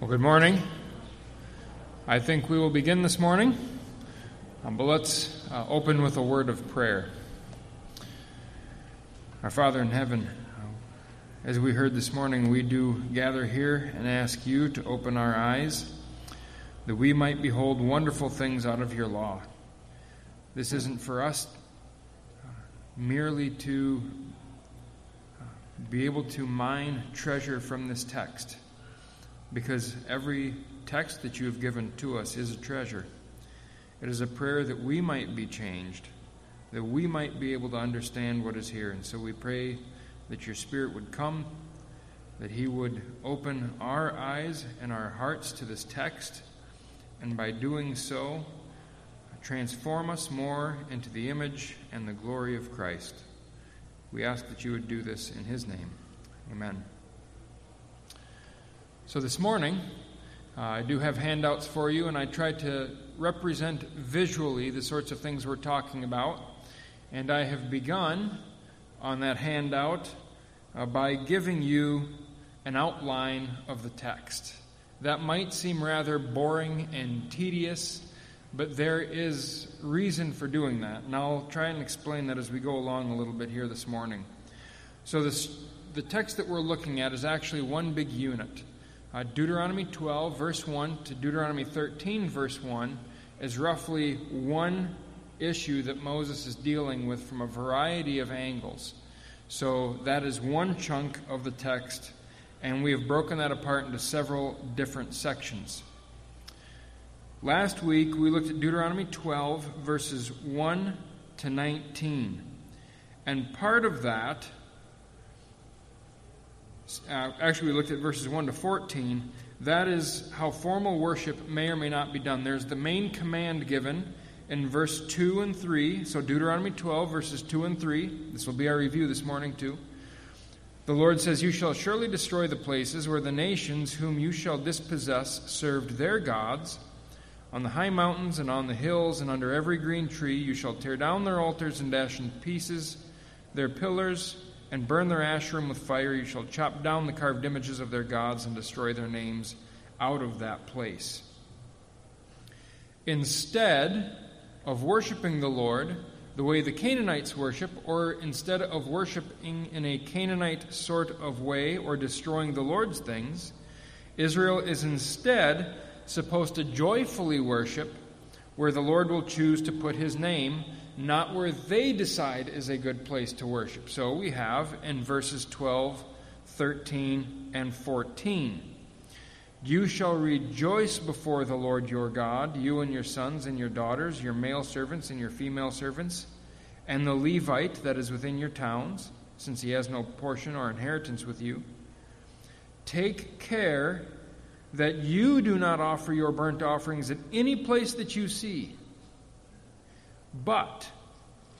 Well, good morning. I think we will begin this morning, um, but let's uh, open with a word of prayer. Our Father in heaven, uh, as we heard this morning, we do gather here and ask you to open our eyes that we might behold wonderful things out of your law. This isn't for us uh, merely to uh, be able to mine treasure from this text because every text that you have given to us is a treasure. It is a prayer that we might be changed, that we might be able to understand what is here. And so we pray that your Spirit would come, that He would open our eyes and our hearts to this text, and by doing so, transform us more into the image and the glory of Christ. We ask that you would do this in His name. Amen. So this morning, uh, I do have handouts for you, and I tried to represent visually the sorts of things we're talking about. And I have begun on that handout uh, by giving you an outline of the text. That might seem rather boring and tedious, but there is reason for doing that. And I'll try and explain that as we go along a little bit here this morning. So, this, the text that we're looking at is actually one big unit. Uh, Deuteronomy 12, verse 1 to Deuteronomy 13, verse 1 is roughly one issue that Moses is dealing with from a variety of angles. So that is one chunk of the text, and we have broken that apart into several different sections. Last week, we looked at Deuteronomy 12, verses 1 to 19. And part of that uh, actually, we looked at verses 1 to 14. That is how formal worship may or may not be done. There's the main command given in verse 2 and 3. So, Deuteronomy 12, verses 2 and 3. This will be our review this morning, too. The Lord says, You shall surely destroy the places where the nations whom you shall dispossess served their gods. On the high mountains and on the hills and under every green tree you shall tear down their altars and dash in pieces their pillars and burn their Asherim with fire. You shall chop down the carved images of their gods and destroy their names out of that place. Instead of worshiping the Lord the way the Canaanites worship, or instead of worshiping in a Canaanite sort of way or destroying the Lord's things, Israel is instead supposed to joyfully worship where the Lord will choose to put his name not where they decide is a good place to worship. So we have in verses 12, 13, and 14. You shall rejoice before the Lord your God, you and your sons and your daughters, your male servants and your female servants, and the Levite that is within your towns, since he has no portion or inheritance with you. Take care that you do not offer your burnt offerings at any place that you see but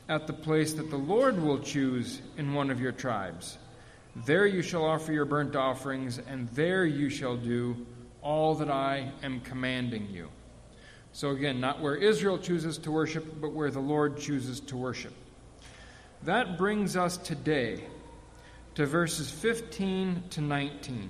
at the place that the Lord will choose in one of your tribes. There you shall offer your burnt offerings, and there you shall do all that I am commanding you. So, again, not where Israel chooses to worship, but where the Lord chooses to worship. That brings us today to verses 15 to 19,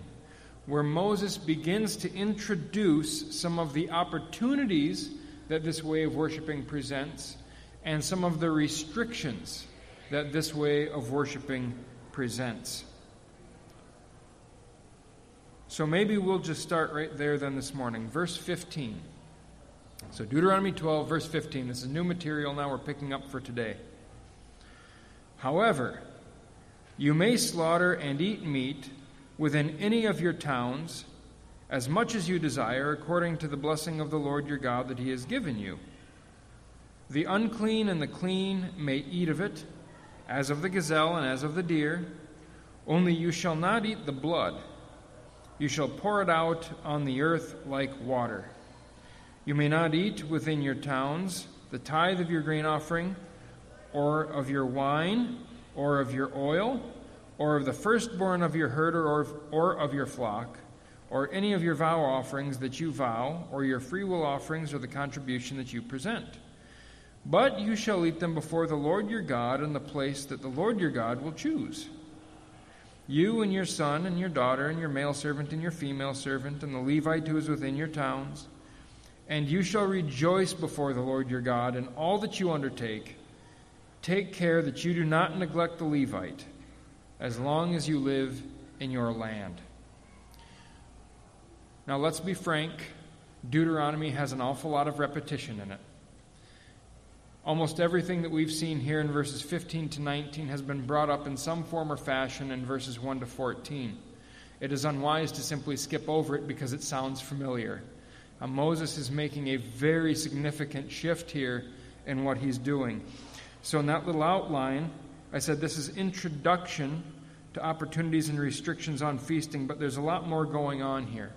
where Moses begins to introduce some of the opportunities that this way of worshiping presents and some of the restrictions that this way of worshiping presents. So maybe we'll just start right there then this morning. Verse 15. So, Deuteronomy 12, verse 15. This is new material now we're picking up for today. However, you may slaughter and eat meat within any of your towns as much as you desire, according to the blessing of the Lord your God that he has given you. The unclean and the clean may eat of it, as of the gazelle and as of the deer. Only you shall not eat the blood. You shall pour it out on the earth like water. You may not eat within your towns the tithe of your grain offering, or of your wine, or of your oil, or of the firstborn of your herd or, or of your flock, or any of your vow offerings that you vow, or your freewill offerings, or the contribution that you present. But you shall eat them before the Lord your God in the place that the Lord your God will choose. You and your son and your daughter and your male servant and your female servant and the Levite who is within your towns. And you shall rejoice before the Lord your God in all that you undertake. Take care that you do not neglect the Levite as long as you live in your land. Now, let's be frank. Deuteronomy has an awful lot of repetition in it. Almost everything that we've seen here in verses 15 to 19 has been brought up in some form or fashion in verses 1 to 14. It is unwise to simply skip over it because it sounds familiar. Moses is making a very significant shift here in what he's doing. So, in that little outline, I said this is introduction to opportunities and restrictions on feasting, but there's a lot more going on here.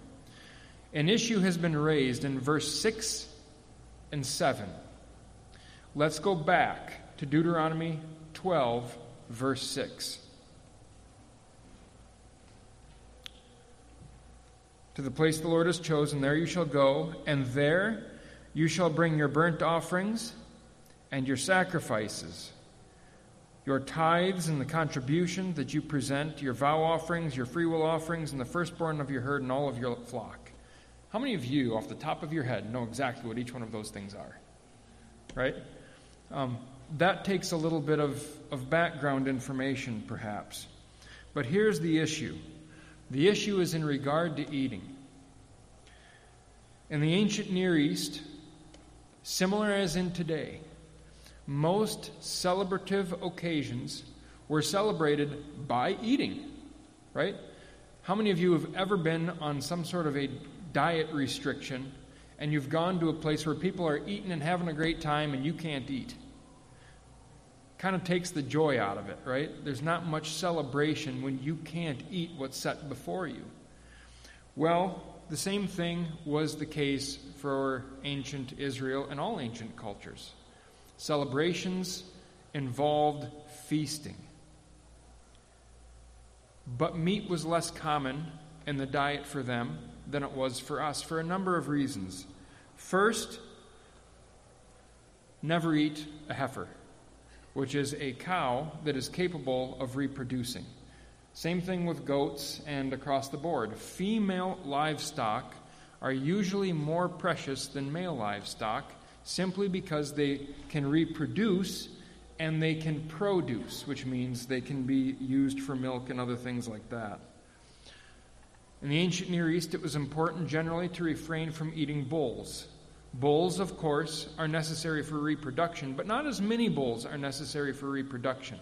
An issue has been raised in verse 6 and 7 Let's go back to Deuteronomy 12, verse 6. To the place the Lord has chosen, there you shall go, and there you shall bring your burnt offerings and your sacrifices, your tithes and the contribution that you present, your vow offerings, your freewill offerings, and the firstborn of your herd and all of your flock. How many of you, off the top of your head, know exactly what each one of those things are? Right? Um, that takes a little bit of, of background information, perhaps. But here's the issue the issue is in regard to eating. In the ancient Near East, similar as in today, most celebrative occasions were celebrated by eating, right? How many of you have ever been on some sort of a diet restriction and you've gone to a place where people are eating and having a great time and you can't eat? Kind of takes the joy out of it, right? There's not much celebration when you can't eat what's set before you. Well, the same thing was the case for ancient Israel and all ancient cultures. Celebrations involved feasting. But meat was less common in the diet for them than it was for us for a number of reasons. First, never eat a heifer which is a cow that is capable of reproducing. Same thing with goats and across the board. Female livestock are usually more precious than male livestock simply because they can reproduce and they can produce, which means they can be used for milk and other things like that. In the ancient Near East, it was important generally to refrain from eating bulls. Bulls, of course, are necessary for reproduction, but not as many bulls are necessary for reproduction.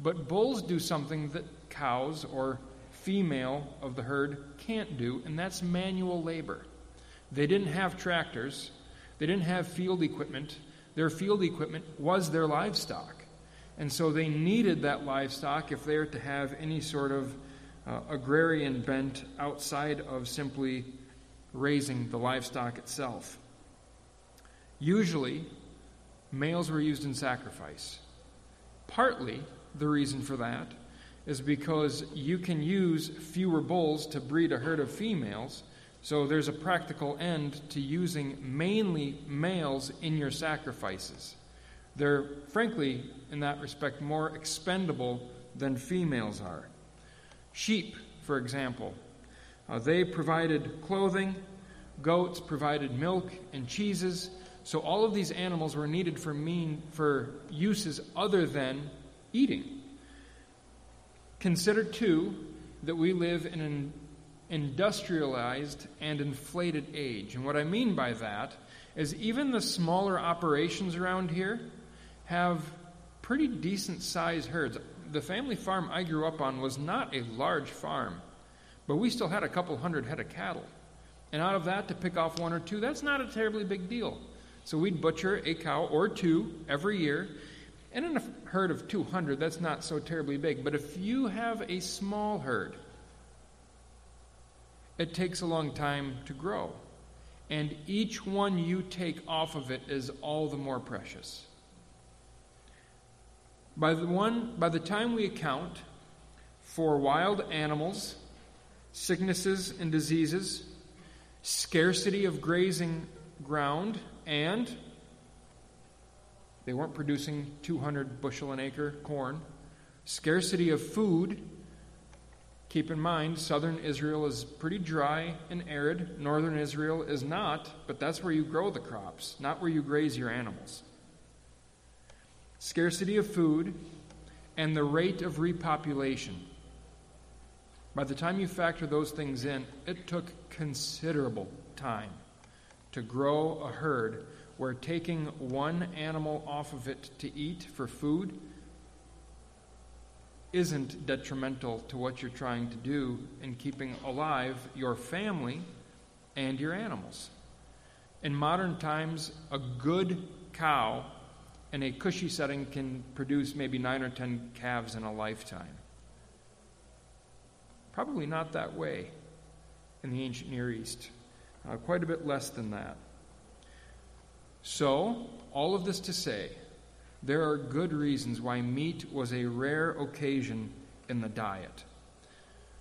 But bulls do something that cows or female of the herd can't do, and that's manual labor. They didn't have tractors, they didn't have field equipment. Their field equipment was their livestock. And so they needed that livestock if they were to have any sort of uh, agrarian bent outside of simply raising the livestock itself. Usually, males were used in sacrifice. Partly, the reason for that is because you can use fewer bulls to breed a herd of females, so there's a practical end to using mainly males in your sacrifices. They're, frankly, in that respect, more expendable than females are. Sheep, for example, uh, they provided clothing, goats provided milk and cheeses, so all of these animals were needed for mean for uses other than eating. Consider too that we live in an industrialized and inflated age. And what I mean by that is even the smaller operations around here have pretty decent sized herds. The family farm I grew up on was not a large farm, but we still had a couple hundred head of cattle. And out of that, to pick off one or two, that's not a terribly big deal. So we'd butcher a cow or two every year. And in a herd of 200, that's not so terribly big. But if you have a small herd, it takes a long time to grow. And each one you take off of it is all the more precious. By the, one, by the time we account for wild animals, sicknesses and diseases, scarcity of grazing ground, and they weren't producing 200 bushel an acre corn, scarcity of food, Keep in mind, southern Israel is pretty dry and arid. Northern Israel is not, but that's where you grow the crops, not where you graze your animals. Scarcity of food and the rate of repopulation. By the time you factor those things in, it took considerable time to grow a herd where taking one animal off of it to eat for food isn't detrimental to what you're trying to do in keeping alive your family and your animals. In modern times, a good cow in a cushy setting can produce maybe nine or ten calves in a lifetime. Probably not that way in the ancient Near East, uh, quite a bit less than that. So, all of this to say, there are good reasons why meat was a rare occasion in the diet.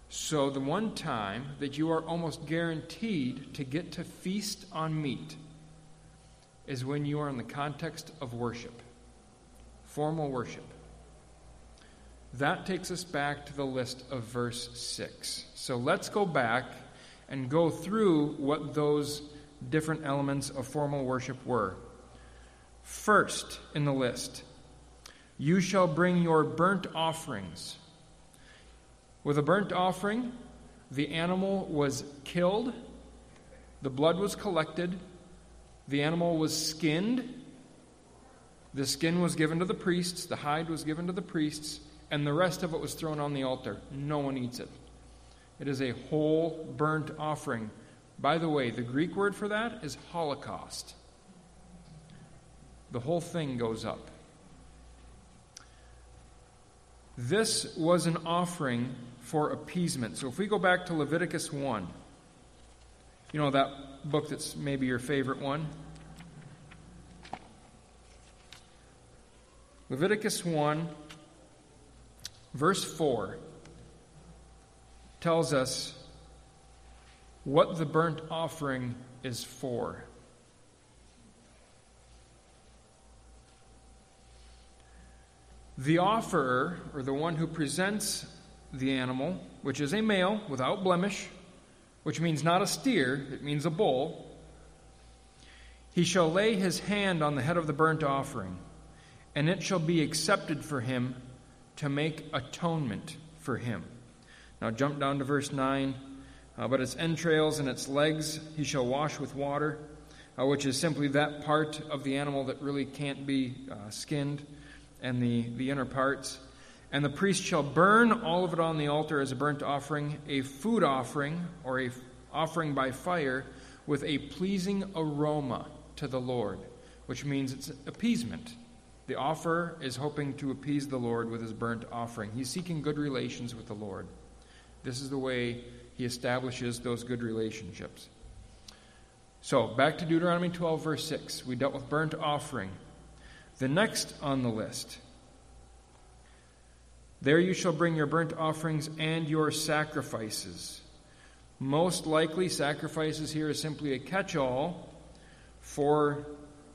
So, the one time that you are almost guaranteed to get to feast on meat is when you are in the context of worship, formal worship. That takes us back to the list of verse 6. So let's go back and go through what those different elements of formal worship were. First in the list, you shall bring your burnt offerings. With a burnt offering, the animal was killed, the blood was collected, the animal was skinned, the skin was given to the priests, the hide was given to the priests, and the rest of it was thrown on the altar. No one eats it. It is a whole burnt offering. By the way, the Greek word for that is holocaust. The whole thing goes up. This was an offering for appeasement. So if we go back to Leviticus 1, you know that book that's maybe your favorite one? Leviticus 1, verse 4 tells us what the burnt offering is for. The offerer, or the one who presents the animal, which is a male without blemish, which means not a steer, it means a bull, he shall lay his hand on the head of the burnt offering, and it shall be accepted for him to make atonement for him. Now jump down to verse 9. Uh, but its entrails and its legs he shall wash with water, uh, which is simply that part of the animal that really can't be uh, skinned, and the, the inner parts. And the priest shall burn all of it on the altar as a burnt offering, a food offering, or a f- offering by fire, with a pleasing aroma to the Lord, which means it's appeasement. The offerer is hoping to appease the Lord with his burnt offering. He's seeking good relations with the Lord. This is the way he establishes those good relationships. So, back to Deuteronomy 12, verse 6. We dealt with burnt offering. The next on the list There you shall bring your burnt offerings and your sacrifices. Most likely, sacrifices here is simply a catch all for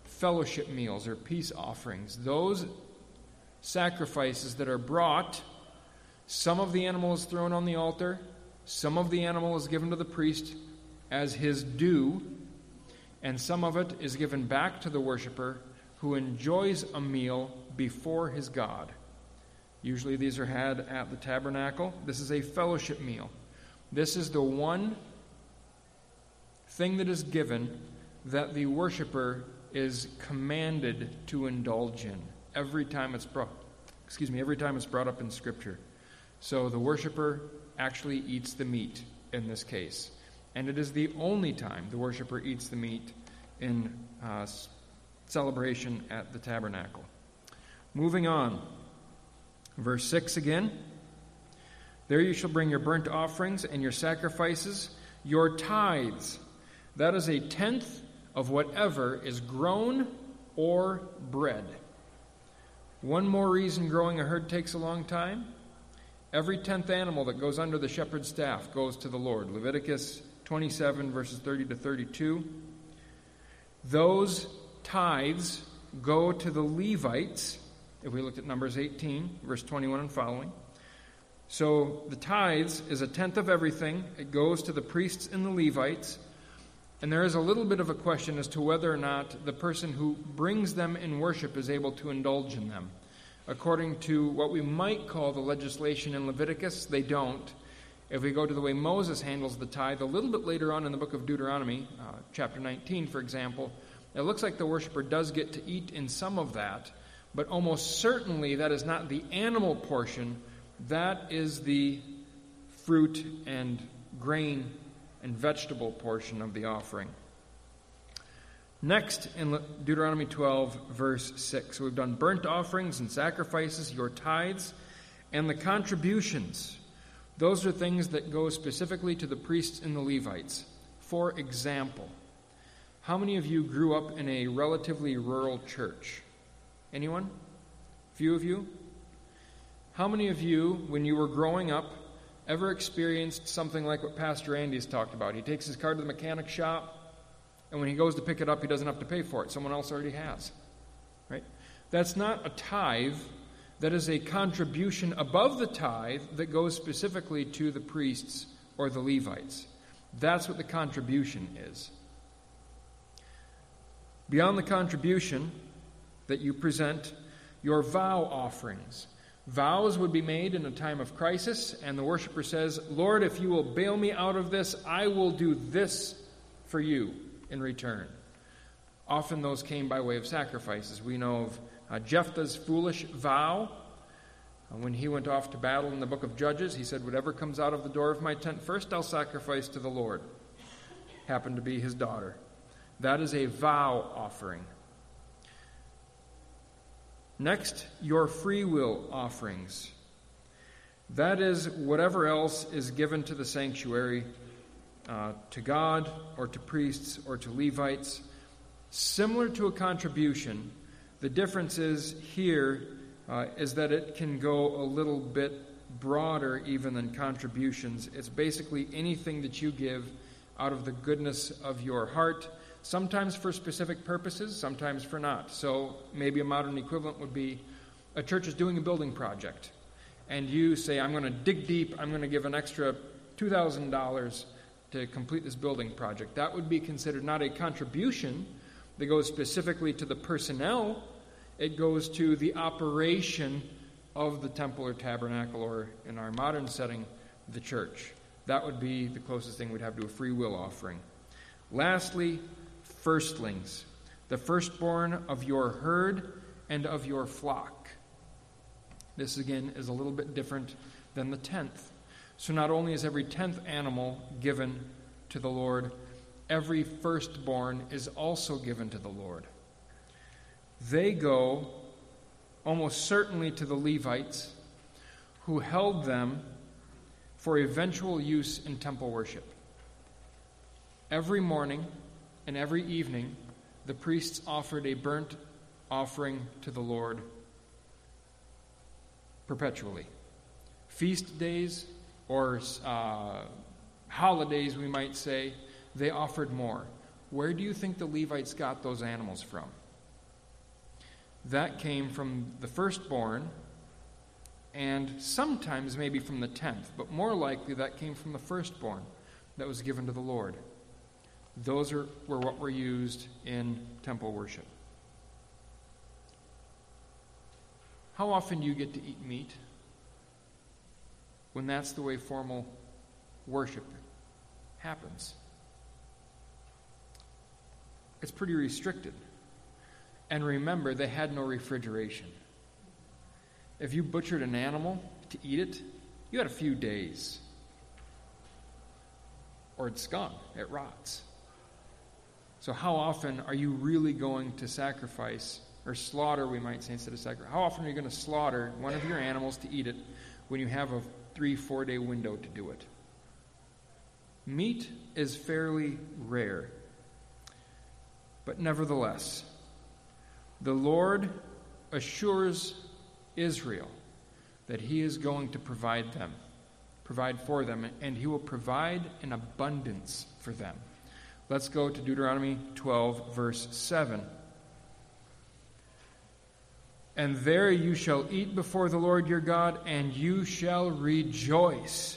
fellowship meals or peace offerings. Those sacrifices that are brought, some of the animal is thrown on the altar, some of the animal is given to the priest as his due, and some of it is given back to the worshiper who enjoys a meal before his God. Usually these are had at the tabernacle. This is a fellowship meal. This is the one thing that is given that the worshiper is commanded to indulge in every time it's brought excuse me every time it's brought up in scripture. So the worshiper actually eats the meat in this case. And it is the only time the worshiper eats the meat in uh, celebration at the tabernacle. Moving on. Verse 6 again. There you shall bring your burnt offerings and your sacrifices, your tithes. That is a tenth of whatever is grown or bred. One more reason growing a herd takes a long time Every tenth animal that goes under the shepherd's staff goes to the Lord. Leviticus 27, verses 30 to 32. Those tithes go to the Levites, if we looked at Numbers 18, verse 21 and following. So the tithes is a tenth of everything. It goes to the priests and the Levites. And there is a little bit of a question as to whether or not the person who brings them in worship is able to indulge in them. According to what we might call the legislation in Leviticus, they don't. If we go to the way Moses handles the tithe, a little bit later on in the book of Deuteronomy, uh, chapter 19, for example, it looks like the worshiper does get to eat in some of that, but almost certainly that is not the animal portion, that is the fruit and grain and vegetable portion of the offering. Next, in Deuteronomy 12, verse 6, we've done burnt offerings and sacrifices, your tithes, and the contributions. Those are things that go specifically to the priests and the Levites. For example, how many of you grew up in a relatively rural church? Anyone? Few of you? How many of you, when you were growing up, ever experienced something like what Pastor Andy's talked about? He takes his car to the mechanic shop, and when he goes to pick it up, he doesn't have to pay for it. Someone else already has. Right? That's not a tithe. That is a contribution above the tithe that goes specifically to the priests or the Levites. That's what the contribution is. Beyond the contribution that you present, your vow offerings. Vows would be made in a time of crisis, and the worshiper says, Lord, if you will bail me out of this, I will do this for you in return. Often those came by way of sacrifices. We know of uh, Jephthah's foolish vow. Uh, when he went off to battle in the book of Judges, he said, Whatever comes out of the door of my tent first, I'll sacrifice to the Lord. Happened to be his daughter. That is a vow offering. Next, your free will offerings. That is whatever else is given to the sanctuary, uh, to God, or to priests, or to Levites. Similar to a contribution, the difference is here uh, is that it can go a little bit broader even than contributions. It's basically anything that you give out of the goodness of your heart sometimes for specific purposes, sometimes for not. So maybe a modern equivalent would be a church is doing a building project, and you say, I'm going to dig deep, I'm going to give an extra $2,000 to complete this building project. That would be considered not a contribution that goes specifically to the personnel, it goes to the operation of the temple or tabernacle, or in our modern setting, the church. That would be the closest thing we'd have to a free will offering. Lastly, firstlings, the firstborn of your herd and of your flock. This again is a little bit different than the tenth. So not only is every tenth animal given to the Lord, every firstborn is also given to the Lord. They go almost certainly to the Levites, who held them for eventual use in temple worship. Every morning, and every evening the priests offered a burnt offering to the Lord perpetually. Feast days or uh, holidays, we might say, they offered more. Where do you think the Levites got those animals from? That came from the firstborn, and sometimes maybe from the tenth, but more likely that came from the firstborn that was given to the Lord. Those are, were what were used in temple worship. How often do you get to eat meat? When that's the way formal worship happens. It's pretty restricted. And remember, they had no refrigeration. If you butchered an animal to eat it, you had a few days. Or it's gone, it rots. So, how often are you really going to sacrifice, or slaughter, we might say instead of sacrifice? How often are you going to slaughter one of your animals to eat it when you have a three, four day window to do it? Meat is fairly rare. But nevertheless, the Lord assures Israel that He is going to provide them, provide for them, and He will provide an abundance for them. Let's go to Deuteronomy 12, verse 7. And there you shall eat before the Lord your God, and you shall rejoice,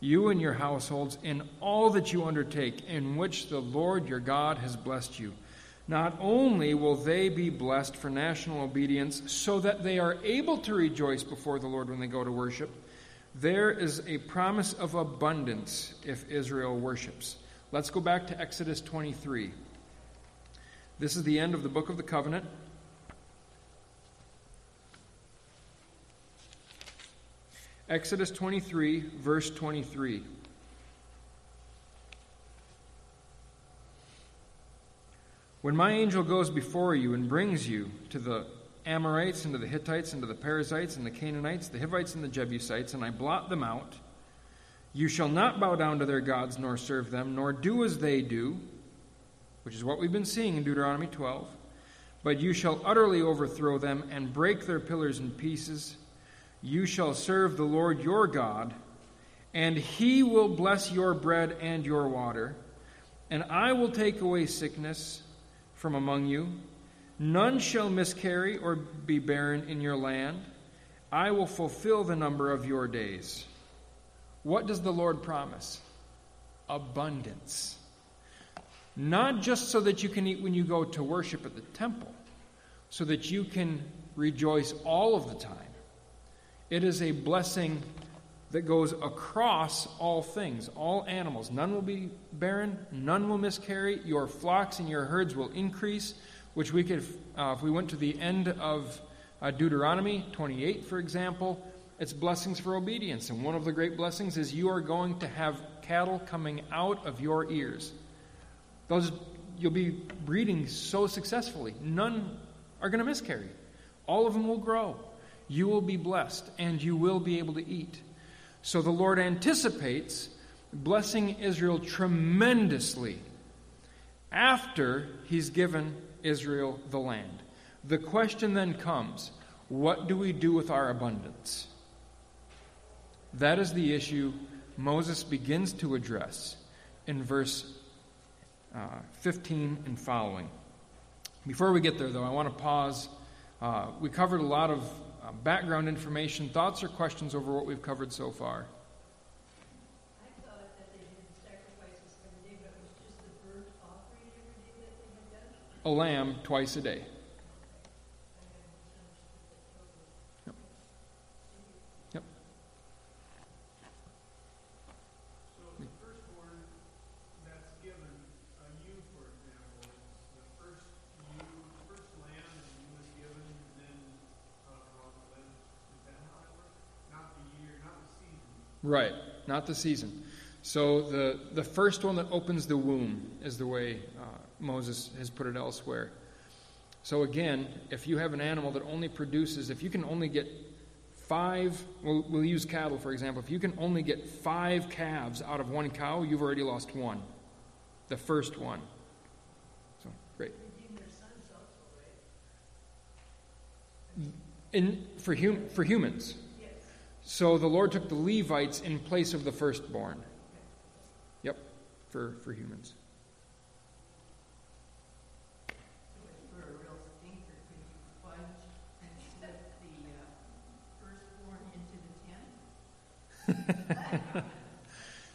you and your households, in all that you undertake, in which the Lord your God has blessed you. Not only will they be blessed for national obedience, so that they are able to rejoice before the Lord when they go to worship, there is a promise of abundance if Israel worships. Let's go back to Exodus 23. This is the end of the book of the covenant. Exodus 23, verse 23. When my angel goes before you and brings you to the Amorites and to the Hittites and to the Perizzites and the Canaanites, the Hivites and the Jebusites, and I blot them out, you shall not bow down to their gods nor serve them, nor do as they do, which is what we've been seeing in Deuteronomy 12. But you shall utterly overthrow them and break their pillars in pieces. You shall serve the Lord your God, and he will bless your bread and your water. And I will take away sickness from among you. None shall miscarry or be barren in your land. I will fulfill the number of your days. What does the Lord promise? Abundance. Not just so that you can eat when you go to worship at the temple, so that you can rejoice all of the time. It is a blessing that goes across all things, all animals. None will be barren, none will miscarry. Your flocks and your herds will increase, which we could, uh, if we went to the end of uh, Deuteronomy 28, for example, it's blessings for obedience. And one of the great blessings is you are going to have cattle coming out of your ears. Those you'll be breeding so successfully. None are going to miscarry. All of them will grow. You will be blessed, and you will be able to eat. So the Lord anticipates blessing Israel tremendously after He's given Israel the land. The question then comes what do we do with our abundance? That is the issue Moses begins to address in verse uh, 15 and following. Before we get there, though, I want to pause. Uh, we covered a lot of uh, background information. Thoughts or questions over what we've covered so far? A lamb twice a day. Right, not the season. So the, the first one that opens the womb is the way uh, Moses has put it elsewhere. So again, if you have an animal that only produces, if you can only get five, we'll, we'll use cattle for example, if you can only get five calves out of one cow, you've already lost one. The first one. So, great. In, for, hum, for humans. So the Lord took the Levites in place of the firstborn. Yep, for, for humans.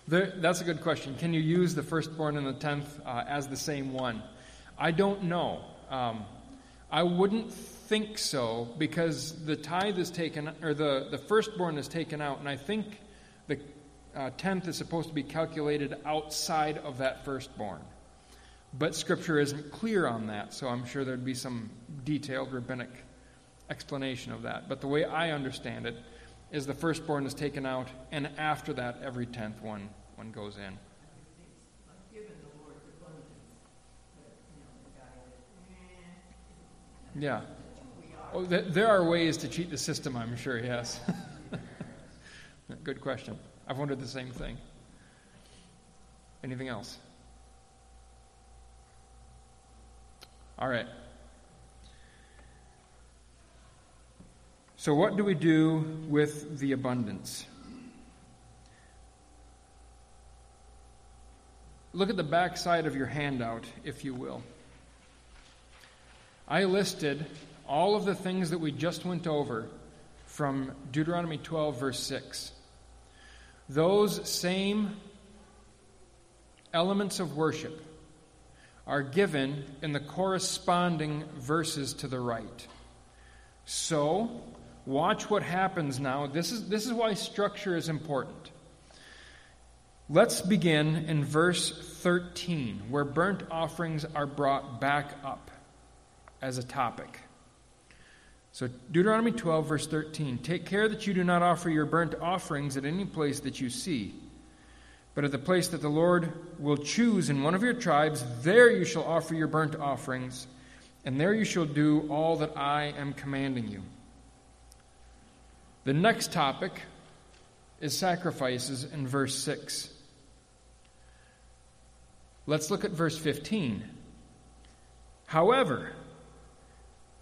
there, that's a good question. Can you use the firstborn and the tenth uh, as the same one? I don't know. Um, I wouldn't think so because the tithe is taken, or the, the firstborn is taken out, and I think the uh, tenth is supposed to be calculated outside of that firstborn. But Scripture isn't clear on that, so I'm sure there'd be some detailed rabbinic explanation of that. But the way I understand it is the firstborn is taken out, and after that, every tenth one, one goes in. Yeah. Oh, there are ways to cheat the system, I'm sure, yes. Good question. I've wondered the same thing. Anything else? All right. So, what do we do with the abundance? Look at the back side of your handout, if you will. I listed all of the things that we just went over from Deuteronomy 12, verse 6. Those same elements of worship are given in the corresponding verses to the right. So, watch what happens now. This is, this is why structure is important. Let's begin in verse 13, where burnt offerings are brought back up as a topic. So, Deuteronomy 12, verse 13 Take care that you do not offer your burnt offerings at any place that you see, but at the place that the Lord will choose in one of your tribes, there you shall offer your burnt offerings, and there you shall do all that I am commanding you. The next topic is sacrifices in verse 6. Let's look at verse 15. However,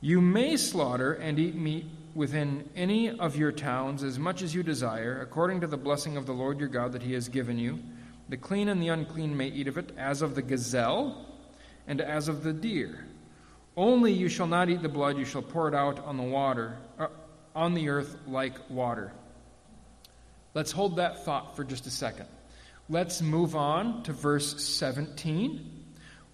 you may slaughter and eat meat within any of your towns as much as you desire, according to the blessing of the Lord your God that he has given you. The clean and the unclean may eat of it, as of the gazelle and as of the deer. Only you shall not eat the blood, you shall pour it out on the water, uh, on the earth like water. Let's hold that thought for just a second. Let's move on to verse 17,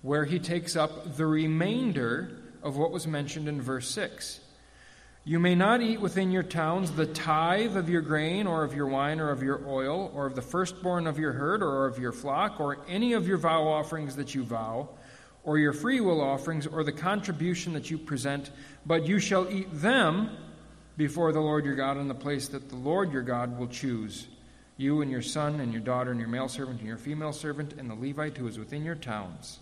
where he takes up the remainder of what was mentioned in verse 6. You may not eat within your towns the tithe of your grain, or of your wine, or of your oil, or of the firstborn of your herd, or of your flock, or any of your vow offerings that you vow, or your freewill offerings, or the contribution that you present, but you shall eat them before the Lord your God in the place that the Lord your God will choose you and your son and your daughter and your male servant and your female servant and the Levite who is within your towns.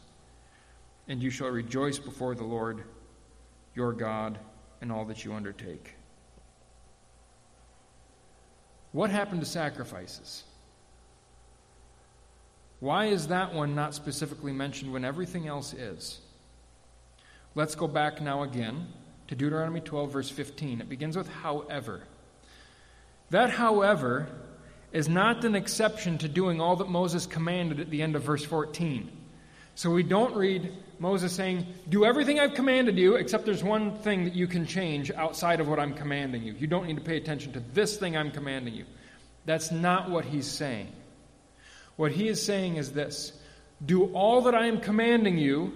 And you shall rejoice before the Lord your God in all that you undertake. What happened to sacrifices? Why is that one not specifically mentioned when everything else is? Let's go back now again to Deuteronomy 12, verse 15. It begins with however. That, however, is not an exception to doing all that Moses commanded at the end of verse 14. So we don't read Moses saying, Do everything I've commanded you, except there's one thing that you can change outside of what I'm commanding you. You don't need to pay attention to this thing I'm commanding you. That's not what he's saying. What he is saying is this Do all that I am commanding you,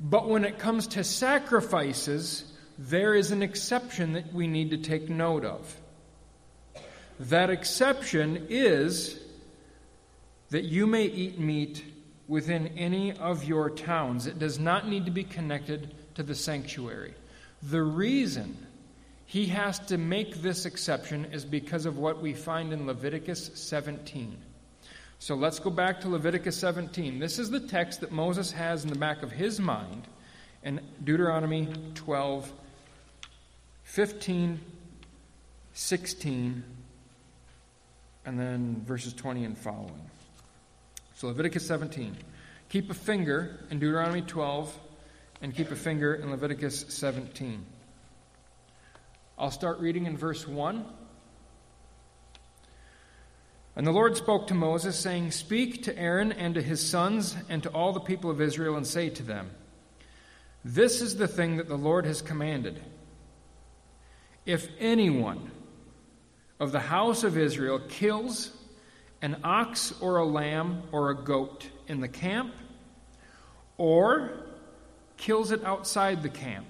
but when it comes to sacrifices, there is an exception that we need to take note of. That exception is that you may eat meat within any of your towns. It does not need to be connected to the sanctuary. The reason he has to make this exception is because of what we find in Leviticus 17. So let's go back to Leviticus 17. This is the text that Moses has in the back of his mind in Deuteronomy 12, 15, 16, and then verses 20 and following. So Leviticus 17. Keep a finger in Deuteronomy 12 and keep a finger in Leviticus 17. I'll start reading in verse 1. And the Lord spoke to Moses, saying, Speak to Aaron and to his sons and to all the people of Israel, and say to them, This is the thing that the Lord has commanded. If anyone of the house of Israel kills an ox or a lamb or a goat in the camp, or kills it outside the camp,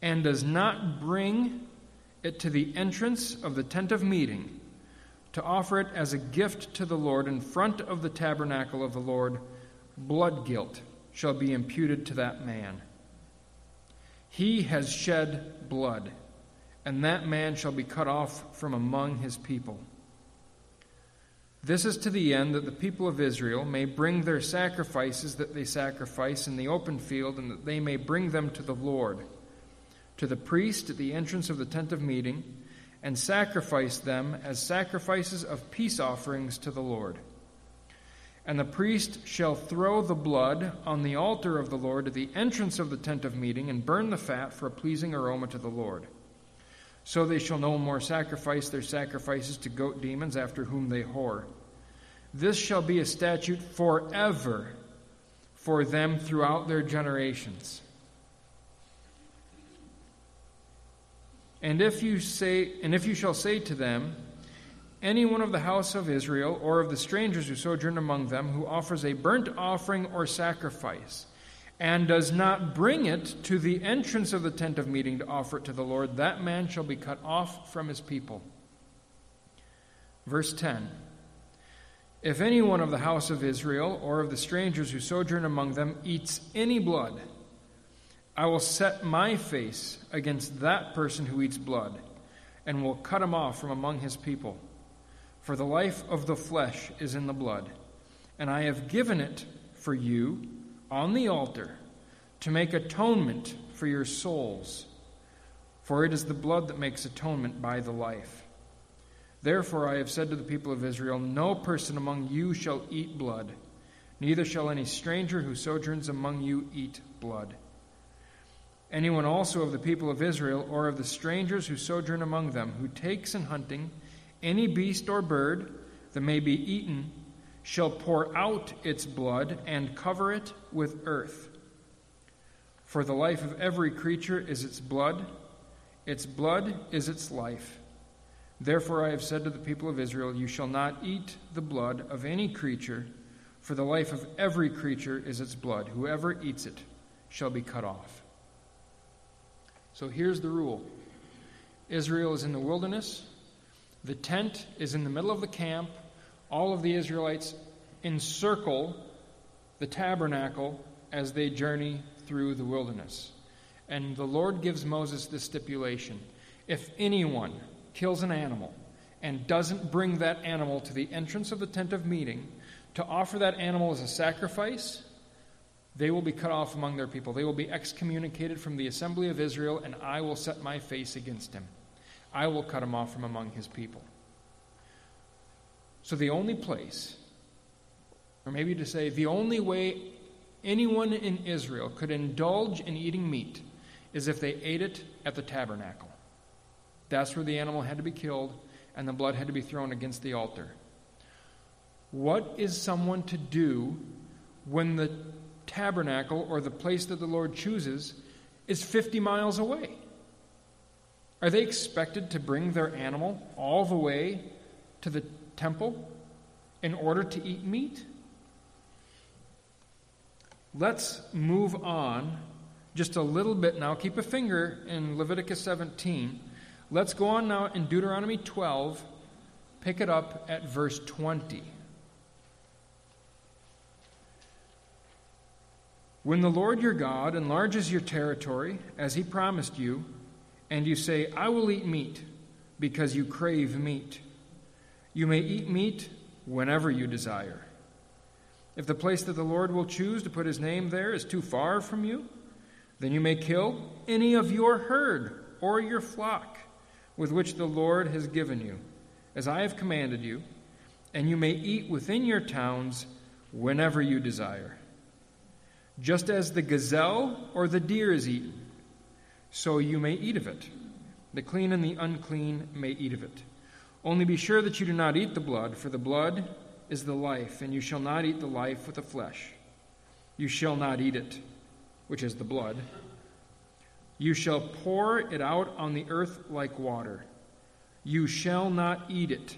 and does not bring it to the entrance of the tent of meeting to offer it as a gift to the Lord in front of the tabernacle of the Lord, blood guilt shall be imputed to that man. He has shed blood and that man shall be cut off from among his people. This is to the end that the people of Israel may bring their sacrifices that they sacrifice in the open field, and that they may bring them to the Lord, to the priest at the entrance of the tent of meeting, and sacrifice them as sacrifices of peace offerings to the Lord. And the priest shall throw the blood on the altar of the Lord at the entrance of the tent of meeting, and burn the fat for a pleasing aroma to the Lord. So they shall no more sacrifice their sacrifices to goat demons after whom they whore. This shall be a statute forever for them throughout their generations. And if you say and if you shall say to them, any one of the house of Israel or of the strangers who sojourn among them who offers a burnt offering or sacrifice and does not bring it to the entrance of the tent of meeting to offer it to the Lord, that man shall be cut off from his people. Verse 10 If any one of the house of Israel or of the strangers who sojourn among them eats any blood, I will set my face against that person who eats blood, and will cut him off from among his people. For the life of the flesh is in the blood, and I have given it for you on the altar to make atonement for your souls. For it is the blood that makes atonement by the life. Therefore I have said to the people of Israel No person among you shall eat blood, neither shall any stranger who sojourns among you eat blood. Anyone also of the people of Israel or of the strangers who sojourn among them, who takes in hunting any beast or bird that may be eaten, shall pour out its blood and cover it with earth. For the life of every creature is its blood, its blood is its life. Therefore I have said to the people of Israel, You shall not eat the blood of any creature, for the life of every creature is its blood. Whoever eats it shall be cut off. So here's the rule Israel is in the wilderness, the tent is in the middle of the camp all of the Israelites encircle the tabernacle as they journey through the wilderness. And the Lord gives Moses this stipulation if anyone kills an animal and doesn't bring that animal to the entrance of the tent of meeting to offer that animal as a sacrifice, they will be cut off among their people. They will be excommunicated from the assembly of Israel, and I will set my face against him. I will cut him off from among his people. So, the only place, or maybe to say, the only way anyone in Israel could indulge in eating meat is if they ate it at the tabernacle. That's where the animal had to be killed and the blood had to be thrown against the altar. What is someone to do when the tabernacle or the place that the Lord chooses is 50 miles away? Are they expected to bring their animal all the way to the temple in order to eat meat? Let's move on just a little bit now. Keep a finger in Leviticus 17. Let's go on now in Deuteronomy 12. Pick it up at verse 20. When the Lord your God enlarges your territory, as he promised you, and you say, I will eat meat, because you crave meat, you may eat meat whenever you desire. If the place that the Lord will choose to put his name there is too far from you, then you may kill any of your herd or your flock with which the Lord has given you, as I have commanded you, and you may eat within your towns whenever you desire. Just as the gazelle or the deer is eaten, so you may eat of it. The clean and the unclean may eat of it. Only be sure that you do not eat the blood, for the blood is the life, and you shall not eat the life with the flesh. You shall not eat it, which is the blood. You shall pour it out on the earth like water. You shall not eat it,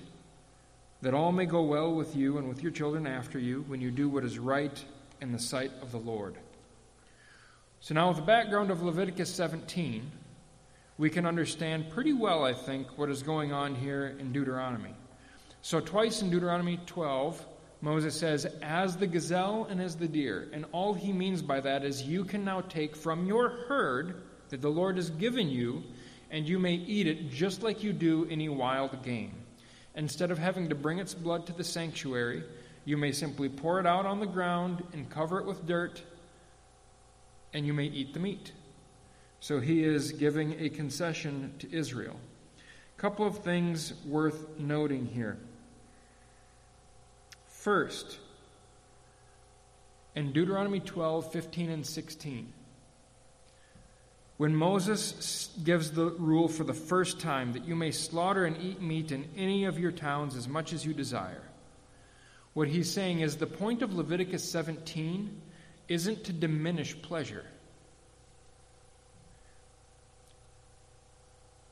that all may go well with you and with your children after you when you do what is right in the sight of the Lord. So, now with the background of Leviticus 17, we can understand pretty well, I think, what is going on here in Deuteronomy. So, twice in Deuteronomy 12, Moses says, as the gazelle and as the deer. And all he means by that is you can now take from your herd that the Lord has given you, and you may eat it just like you do any wild game. Instead of having to bring its blood to the sanctuary, you may simply pour it out on the ground and cover it with dirt, and you may eat the meat. So he is giving a concession to Israel. A couple of things worth noting here. First, in Deuteronomy 12, 15, and 16, when Moses gives the rule for the first time that you may slaughter and eat meat in any of your towns as much as you desire, what he's saying is the point of Leviticus 17 isn't to diminish pleasure.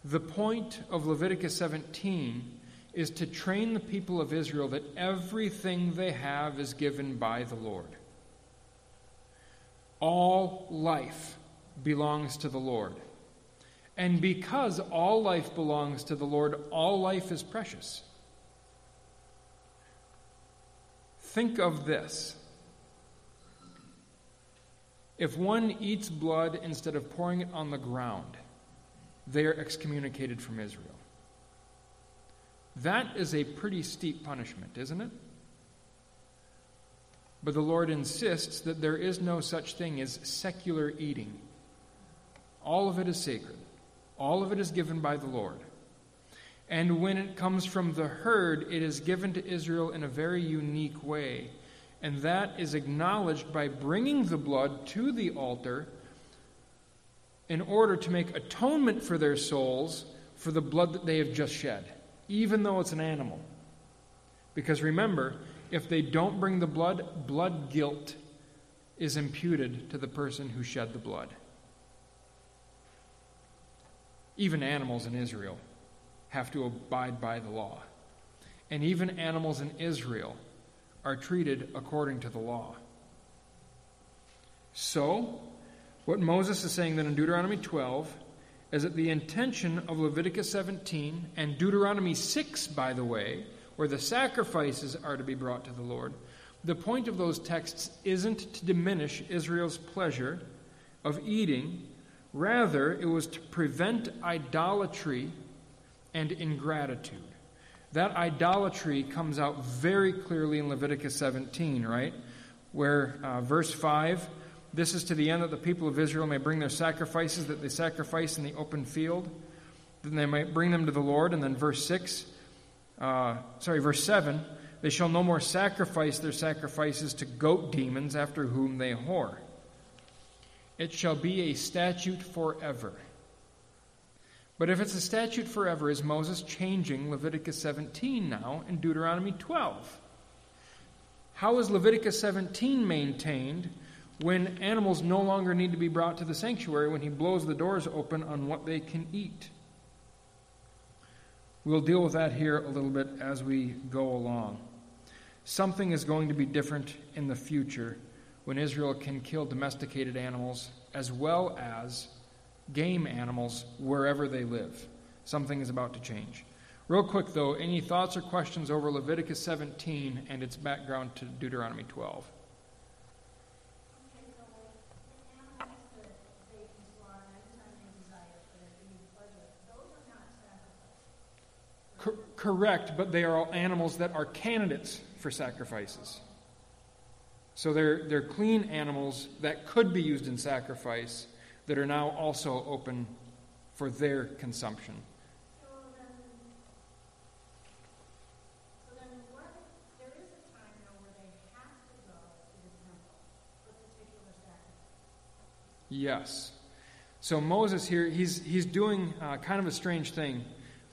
The point of Leviticus 17 is to train the people of Israel that everything they have is given by the Lord. All life belongs to the Lord. And because all life belongs to the Lord, all life is precious. Think of this. If one eats blood instead of pouring it on the ground, they are excommunicated from Israel. That is a pretty steep punishment, isn't it? But the Lord insists that there is no such thing as secular eating. All of it is sacred, all of it is given by the Lord. And when it comes from the herd, it is given to Israel in a very unique way. And that is acknowledged by bringing the blood to the altar in order to make atonement for their souls for the blood that they have just shed, even though it's an animal. Because remember, if they don't bring the blood, blood guilt is imputed to the person who shed the blood. Even animals in Israel have to abide by the law. And even animals in Israel are treated according to the law. So, what Moses is saying then in Deuteronomy 12 is that the intention of Leviticus 17 and Deuteronomy 6, by the way, where the sacrifices are to be brought to the Lord, the point of those texts isn't to diminish Israel's pleasure of eating. Rather, it was to prevent idolatry and ingratitude. That idolatry comes out very clearly in Leviticus 17, right? Where uh, verse 5 this is to the end that the people of Israel may bring their sacrifices that they sacrifice in the open field, then they might bring them to the Lord. And then verse 6, uh, sorry, verse 7 they shall no more sacrifice their sacrifices to goat demons after whom they whore. It shall be a statute forever. But if it's a statute forever, is Moses changing Leviticus 17 now in Deuteronomy 12? How is Leviticus 17 maintained when animals no longer need to be brought to the sanctuary when he blows the doors open on what they can eat? We'll deal with that here a little bit as we go along. Something is going to be different in the future when Israel can kill domesticated animals as well as game animals wherever they live. Something is about to change. Real quick, though, any thoughts or questions over Leviticus 17 and its background to Deuteronomy 12? Correct, but they are all animals that are candidates for sacrifices. So they're, they're clean animals that could be used in sacrifice, that are now also open for their consumption. Yes. So Moses here, he's, he's doing uh, kind of a strange thing.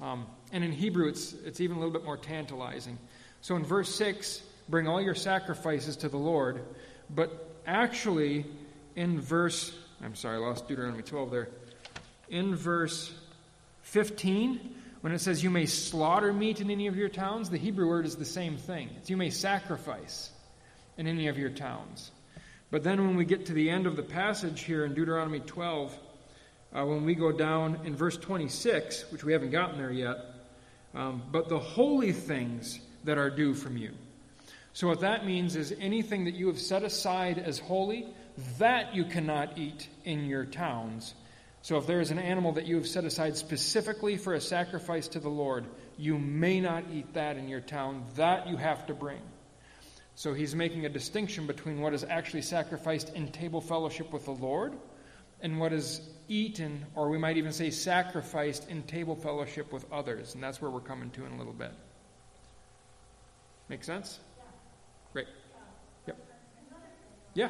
Um, and in Hebrew, it's, it's even a little bit more tantalizing. So in verse 6, bring all your sacrifices to the Lord. But actually, in verse I'm sorry, I lost Deuteronomy 12 there. In verse 15, when it says, You may slaughter meat in any of your towns, the Hebrew word is the same thing. It's you may sacrifice in any of your towns. But then when we get to the end of the passage here in Deuteronomy 12, uh, when we go down in verse 26, which we haven't gotten there yet, um, but the holy things that are due from you. So, what that means is anything that you have set aside as holy, that you cannot eat in your towns. So if there is an animal that you have set aside specifically for a sacrifice to the Lord, you may not eat that in your town. That you have to bring. So he's making a distinction between what is actually sacrificed in table fellowship with the Lord and what is eaten, or we might even say sacrificed in table fellowship with others. And that's where we're coming to in a little bit. Make sense? Great. Yep. Yeah.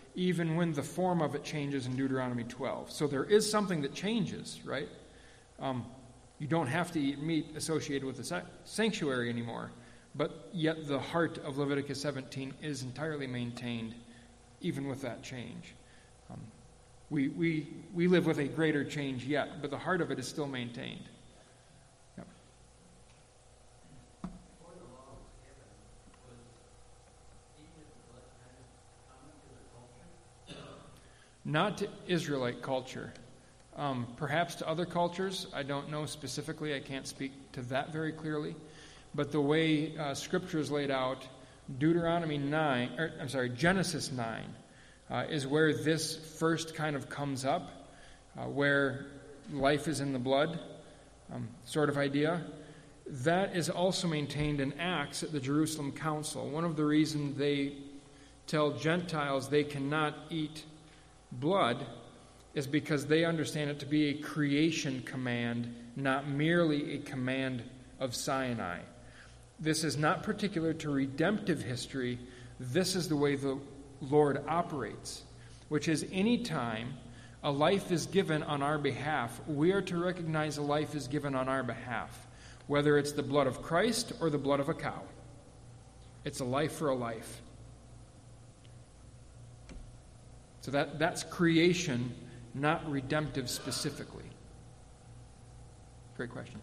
even when the form of it changes in Deuteronomy 12? So there is something that changes, right? Um, you don't have to eat meat associated with the sanctuary anymore, but yet the heart of Leviticus 17 is entirely maintained, even with that change. Um, we, we, we live with a greater change yet, but the heart of it is still maintained. Not to Israelite culture. Um, perhaps to other cultures. I don't know specifically. I can't speak to that very clearly. But the way uh, Scripture is laid out, Deuteronomy 9, or, I'm sorry, Genesis 9, uh, is where this first kind of comes up, uh, where life is in the blood um, sort of idea. That is also maintained in Acts at the Jerusalem Council. One of the reasons they tell Gentiles they cannot eat blood is because they understand it to be a creation command, not merely a command of Sinai. This is not particular to redemptive history. This is the way the Lord operates, which is any time a life is given on our behalf, we are to recognize a life is given on our behalf, whether it's the blood of Christ or the blood of a cow. It's a life for a life. So that, that's creation, not redemptive specifically. Great question.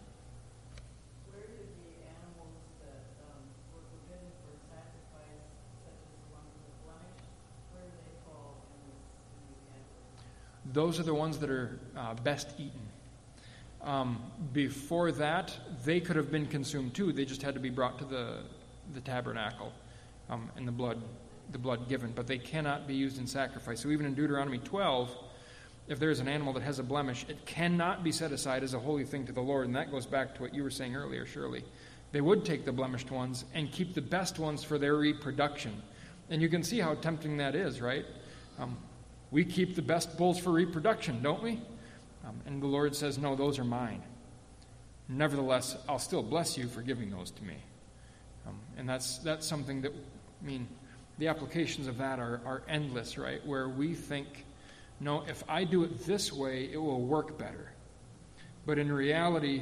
those are the ones that are uh, best eaten. Um, before that, they could have been consumed too. They just had to be brought to the, the tabernacle um, and the blood, the blood given. But they cannot be used in sacrifice. So even in Deuteronomy 12, if there's an animal that has a blemish, it cannot be set aside as a holy thing to the Lord. And that goes back to what you were saying earlier, surely. They would take the blemished ones and keep the best ones for their reproduction. And you can see how tempting that is, right? Um, we keep the best bulls for reproduction, don't we? Um, and the Lord says, No, those are mine. Nevertheless, I'll still bless you for giving those to me. Um, and that's, that's something that, I mean, the applications of that are, are endless, right? Where we think, no, if I do it this way, it will work better. But in reality,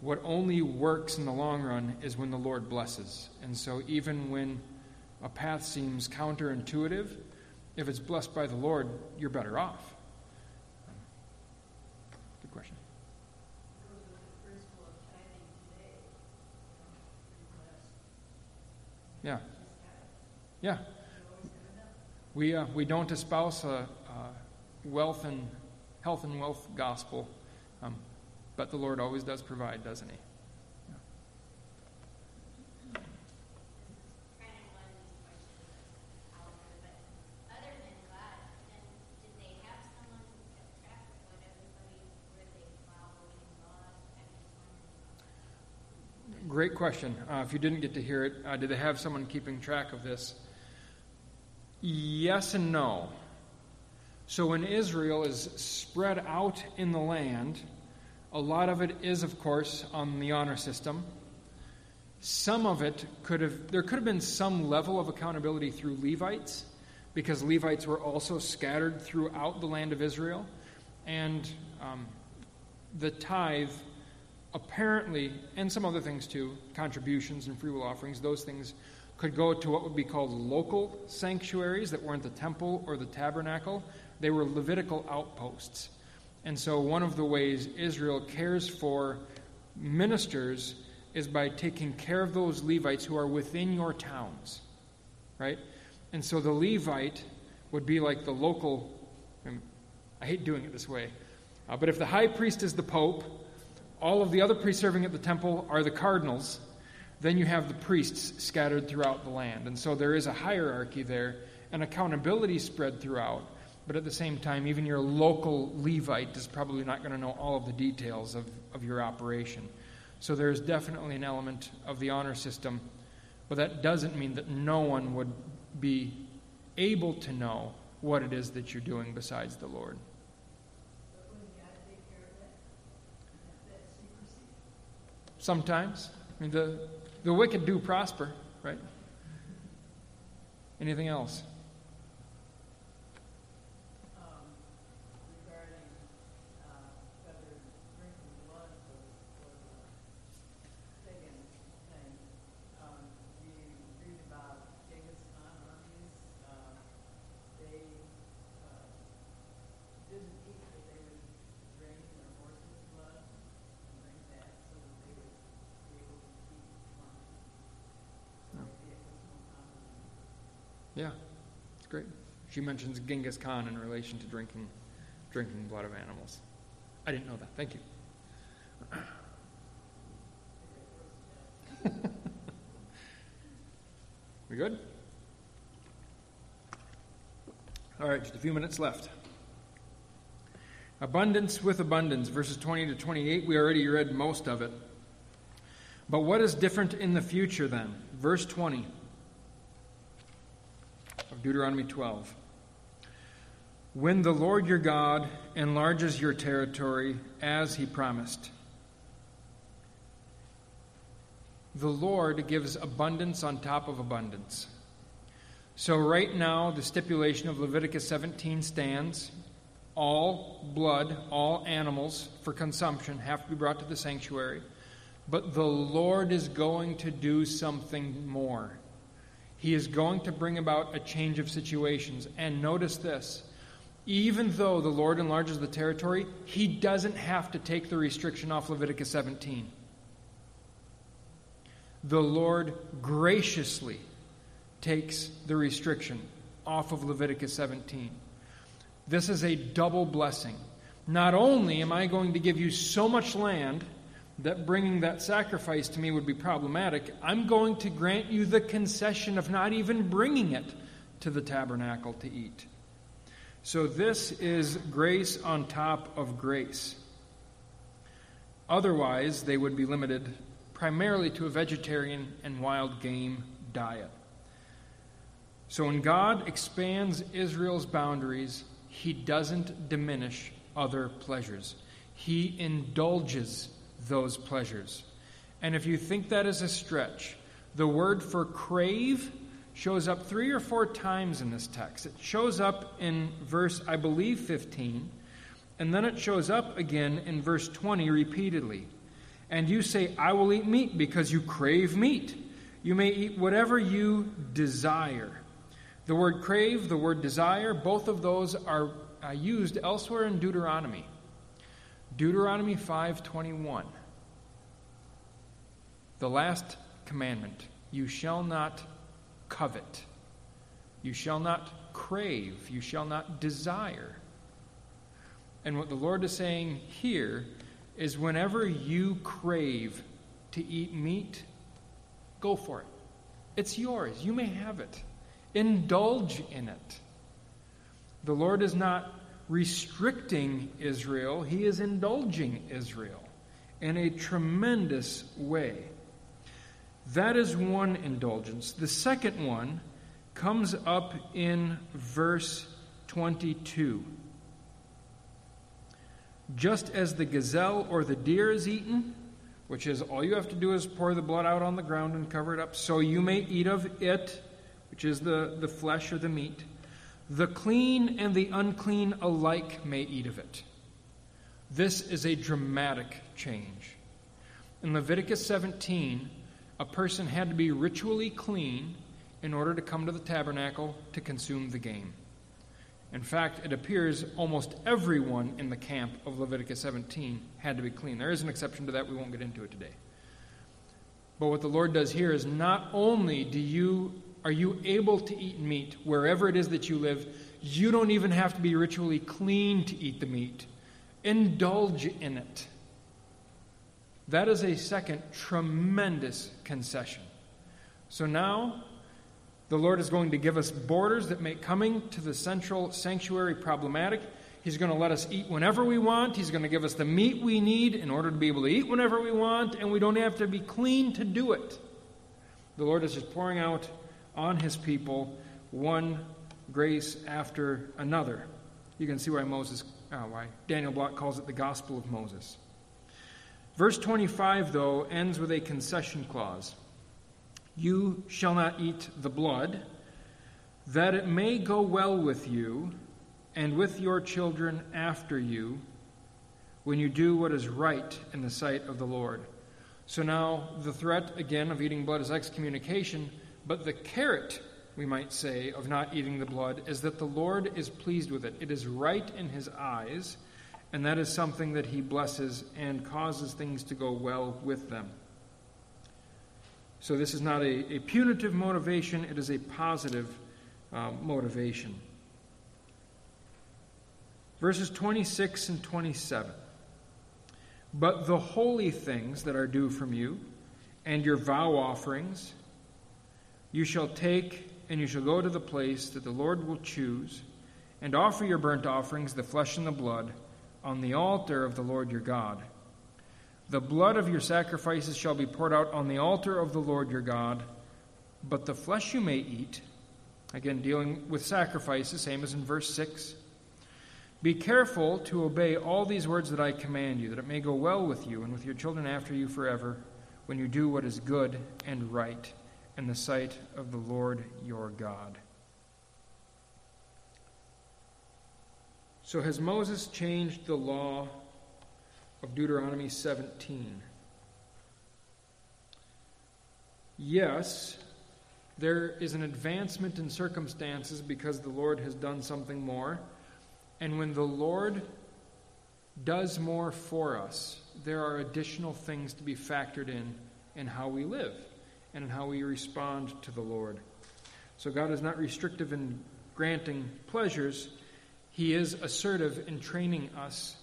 what only works in the long run is when the Lord blesses. And so even when a path seems counterintuitive, if it's blessed by the Lord, you're better off. Good question. Yeah. Yeah. We, uh, we don't espouse a, a, wealth and health and wealth gospel, um, but the Lord always does provide, doesn't He? Great question. Uh, if you didn't get to hear it, uh, did they have someone keeping track of this? Yes and no. So when Israel is spread out in the land, a lot of it is, of course, on the honor system. Some of it could have, there could have been some level of accountability through Levites, because Levites were also scattered throughout the land of Israel. And um, the tithe apparently, and some other things too, contributions and free will offerings, those things could go to what would be called local sanctuaries that weren't the temple or the tabernacle. They were Levitical outposts. And so, one of the ways Israel cares for ministers is by taking care of those Levites who are within your towns. Right? And so, the Levite would be like the local. I hate doing it this way. Uh, but if the high priest is the pope, all of the other priests serving at the temple are the cardinals. Then you have the priests scattered throughout the land. And so there is a hierarchy there, and accountability spread throughout. But at the same time, even your local Levite is probably not going to know all of the details of, of your operation. So there's definitely an element of the honor system, but that doesn't mean that no one would be able to know what it is that you're doing besides the Lord. Sometimes. I mean, the, the wicked do prosper, right? Anything else? Yeah, it's great. She mentions Genghis Khan in relation to drinking, drinking blood of animals. I didn't know that. Thank you. we good? All right, just a few minutes left. Abundance with abundance, verses 20 to 28. We already read most of it. But what is different in the future then? Verse 20 of Deuteronomy 12. When the Lord your God enlarges your territory as he promised, the Lord gives abundance on top of abundance. So, right now, the stipulation of Leviticus 17 stands. All blood, all animals for consumption have to be brought to the sanctuary. But the Lord is going to do something more. He is going to bring about a change of situations. And notice this even though the Lord enlarges the territory, he doesn't have to take the restriction off Leviticus 17. The Lord graciously takes the restriction off of Leviticus 17. This is a double blessing. Not only am I going to give you so much land that bringing that sacrifice to me would be problematic, I'm going to grant you the concession of not even bringing it to the tabernacle to eat. So, this is grace on top of grace. Otherwise, they would be limited primarily to a vegetarian and wild game diet. So, when God expands Israel's boundaries, he doesn't diminish other pleasures, he indulges those pleasures. And if you think that is a stretch, the word for crave shows up three or four times in this text. It shows up in verse, I believe, 15, and then it shows up again in verse 20 repeatedly. And you say, I will eat meat because you crave meat. You may eat whatever you desire. The word crave, the word desire, both of those are uh, used elsewhere in Deuteronomy. Deuteronomy 5:21. The last commandment, you shall not covet. You shall not crave, you shall not desire. And what the Lord is saying here is whenever you crave to eat meat, go for it. It's yours. You may have it. Indulge in it. The Lord is not restricting Israel, he is indulging Israel in a tremendous way. That is one indulgence. The second one comes up in verse 22. Just as the gazelle or the deer is eaten, which is all you have to do is pour the blood out on the ground and cover it up, so you may eat of it, which is the, the flesh or the meat. The clean and the unclean alike may eat of it. This is a dramatic change. In Leviticus 17, a person had to be ritually clean in order to come to the tabernacle to consume the game. In fact, it appears almost everyone in the camp of Leviticus 17 had to be clean. There is an exception to that. We won't get into it today. But what the Lord does here is not only do you are you able to eat meat wherever it is that you live? You don't even have to be ritually clean to eat the meat. Indulge in it. That is a second tremendous concession. So now, The Lord is going to give us borders that make coming to the central sanctuary problematic. He's going to let us eat whenever we want. He's going to give us the meat we need in order to be able to eat whenever we want, and we don't have to be clean to do it. The Lord is just pouring out on his people one grace after another. You can see why Moses, uh, why Daniel Block calls it the gospel of Moses. Verse 25, though, ends with a concession clause You shall not eat the blood, that it may go well with you and with your children after you when you do what is right in the sight of the Lord. So now the threat, again, of eating blood is excommunication, but the carrot, we might say, of not eating the blood is that the Lord is pleased with it. It is right in his eyes and that is something that he blesses and causes things to go well with them. So, this is not a, a punitive motivation, it is a positive uh, motivation. Verses 26 and 27. But the holy things that are due from you, and your vow offerings, you shall take, and you shall go to the place that the Lord will choose, and offer your burnt offerings, the flesh and the blood on the altar of the Lord your God. The blood of your sacrifices shall be poured out on the altar of the Lord your God, but the flesh you may eat, again dealing with sacrifices, same as in verse 6. Be careful to obey all these words that I command you, that it may go well with you and with your children after you forever, when you do what is good and right in the sight of the Lord your God. So, has Moses changed the law of Deuteronomy 17? Yes, there is an advancement in circumstances because the Lord has done something more. And when the Lord does more for us, there are additional things to be factored in in how we live and in how we respond to the Lord. So God is not restrictive in granting pleasures, he is assertive in training us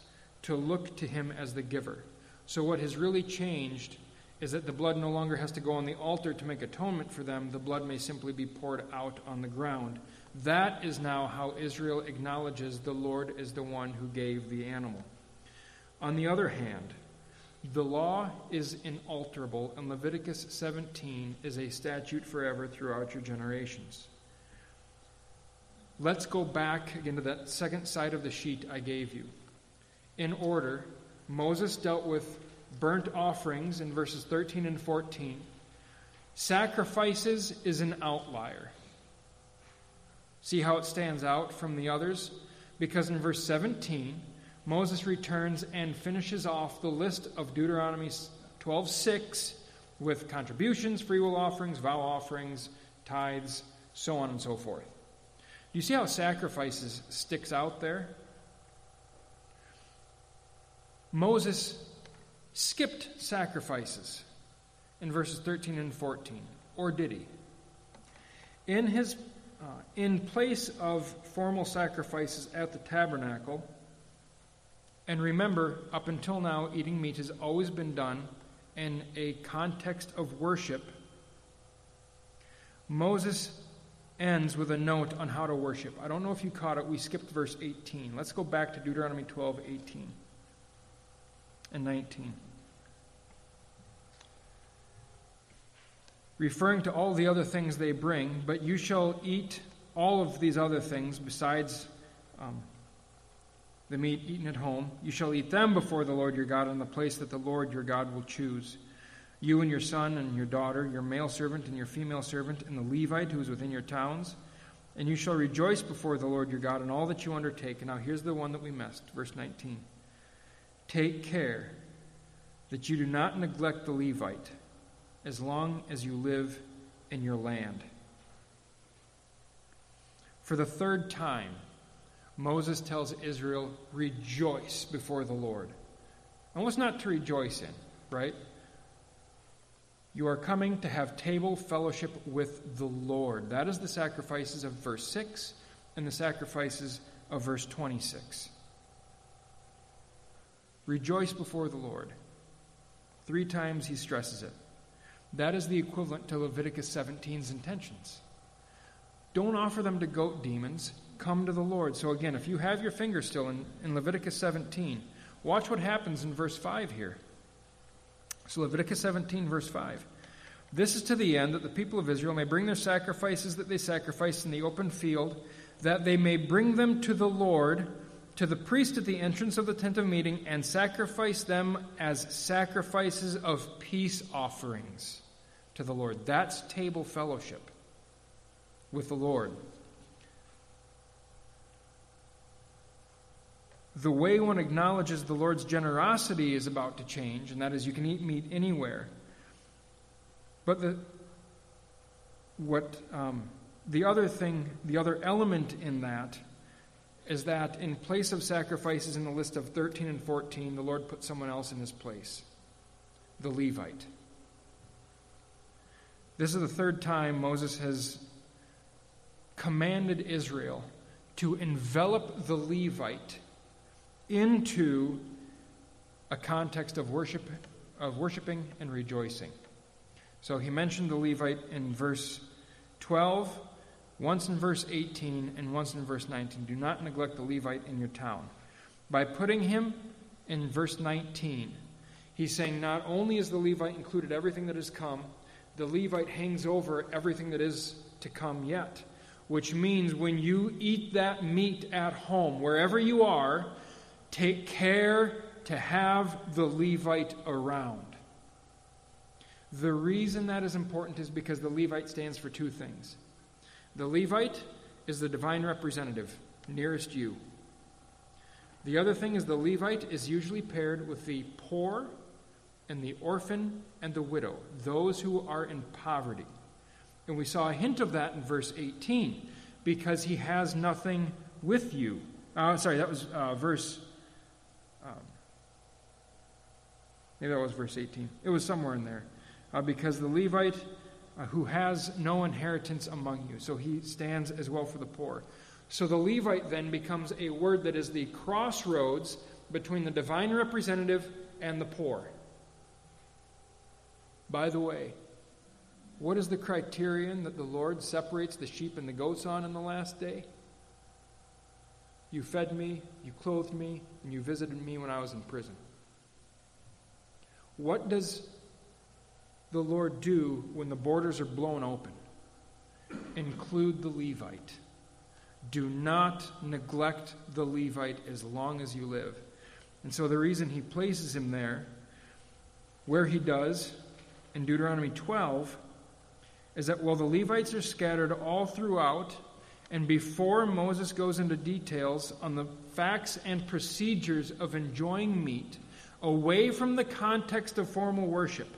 to look to Him as the giver. So, what has really changed is that the blood no longer has to go on the altar to make atonement for them. The blood may simply be poured out on the ground. That is now how Israel acknowledges the Lord is the one who gave the animal. On the other hand, the law is inalterable, and Leviticus 17 is a statute forever throughout your generations. Let's go back again to that second side of the sheet I gave you. In order, Moses dealt with burnt offerings in verses 13 and 14. Sacrifices is an outlier. See how it stands out from the others? Because in verse 17, Moses returns and finishes off the list of Deuteronomy 12:6 with contributions, freewill offerings, vow offerings, tithes, so on and so forth. Do you see how sacrifices sticks out there? Moses skipped sacrifices in verses 13 and 14, or did he? In his uh, in place of formal sacrifices at the tabernacle, and remember, up until now, eating meat has always been done in a context of worship. Moses ends with a note on how to worship. I don't know if you caught it. We skipped verse 18. Let's go back to Deuteronomy 12, 18 and 19. Referring to all the other things they bring, but you shall eat all of these other things besides um, the meat eaten at home. You shall eat them before the Lord your God in the place that the Lord your God will choose you and your son and your daughter, your male servant and your female servant, and the Levite who is within your towns. And you shall rejoice before the Lord your God in all that you undertake. And now here's the one that we missed, verse 19. Take care that you do not neglect the Levite as long as you live in your land. For the third time, Moses tells Israel, rejoice before the Lord. And what's not to rejoice in, right? You are coming to have table fellowship with the Lord. That is the sacrifices of verse 6 and the sacrifices of verse 26. Rejoice before the Lord. Three times he stresses it. That is the equivalent to Leviticus 17's intentions. Don't offer them to goat demons. Come to the Lord. So, again, if you have your finger still in, in Leviticus 17, watch what happens in verse 5 here. So, Leviticus 17, verse 5. This is to the end that the people of Israel may bring their sacrifices that they sacrifice in the open field, that they may bring them to the Lord, to the priest at the entrance of the tent of meeting, and sacrifice them as sacrifices of peace offerings to the Lord. That's table fellowship with the Lord. The way one acknowledges the Lord's generosity is about to change, and that is you can eat meat anywhere. But the what um, the other thing, the other element in that is that in place of sacrifices in the list of 13 and 14, the Lord put someone else in his place the Levite. This is the third time Moses has commanded Israel to envelop the Levite into a context of worship of worshiping and rejoicing. So he mentioned the Levite in verse 12, once in verse 18, and once in verse 19. Do not neglect the Levite in your town. By putting him in verse 19, he's saying not only is the Levite included everything that has come, the Levite hangs over everything that is to come yet. Which means when you eat that meat at home, wherever you are, take care to have the Levite around. The reason that is important is because the Levite stands for two things. The Levite is the divine representative, nearest you. The other thing is the Levite is usually paired with the poor and the orphan and the widow, those who are in poverty. And we saw a hint of that in verse 18, because he has nothing with you. Uh, sorry, that was uh, verse. Um, maybe that was verse 18. It was somewhere in there. Uh, because the Levite uh, who has no inheritance among you, so he stands as well for the poor. So the Levite then becomes a word that is the crossroads between the divine representative and the poor. By the way, what is the criterion that the Lord separates the sheep and the goats on in the last day? You fed me, you clothed me, and you visited me when I was in prison. What does the Lord do when the borders are blown open? Include the Levite. Do not neglect the Levite as long as you live. And so the reason he places him there, where he does, in Deuteronomy 12 is that while the Levites are scattered all throughout, and before Moses goes into details on the facts and procedures of enjoying meat away from the context of formal worship,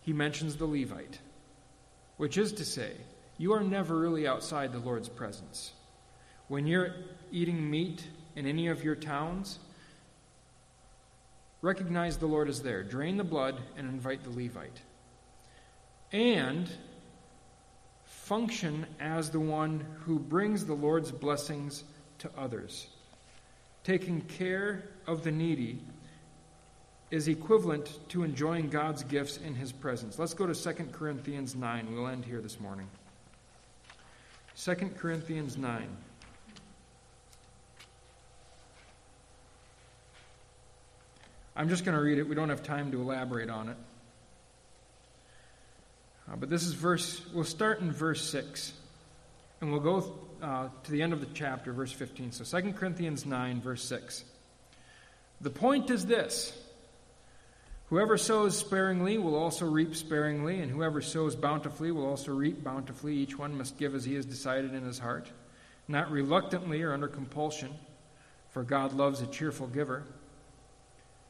he mentions the Levite, which is to say, you are never really outside the Lord's presence. When you're eating meat in any of your towns, recognize the Lord is there, drain the blood, and invite the Levite. And function as the one who brings the Lord's blessings to others. Taking care of the needy is equivalent to enjoying God's gifts in his presence. Let's go to 2 Corinthians 9. We'll end here this morning. 2 Corinthians 9. I'm just going to read it. We don't have time to elaborate on it. Uh, but this is verse, we'll start in verse 6. And we'll go uh, to the end of the chapter, verse 15. So 2 Corinthians 9, verse 6. The point is this Whoever sows sparingly will also reap sparingly, and whoever sows bountifully will also reap bountifully. Each one must give as he has decided in his heart, not reluctantly or under compulsion, for God loves a cheerful giver.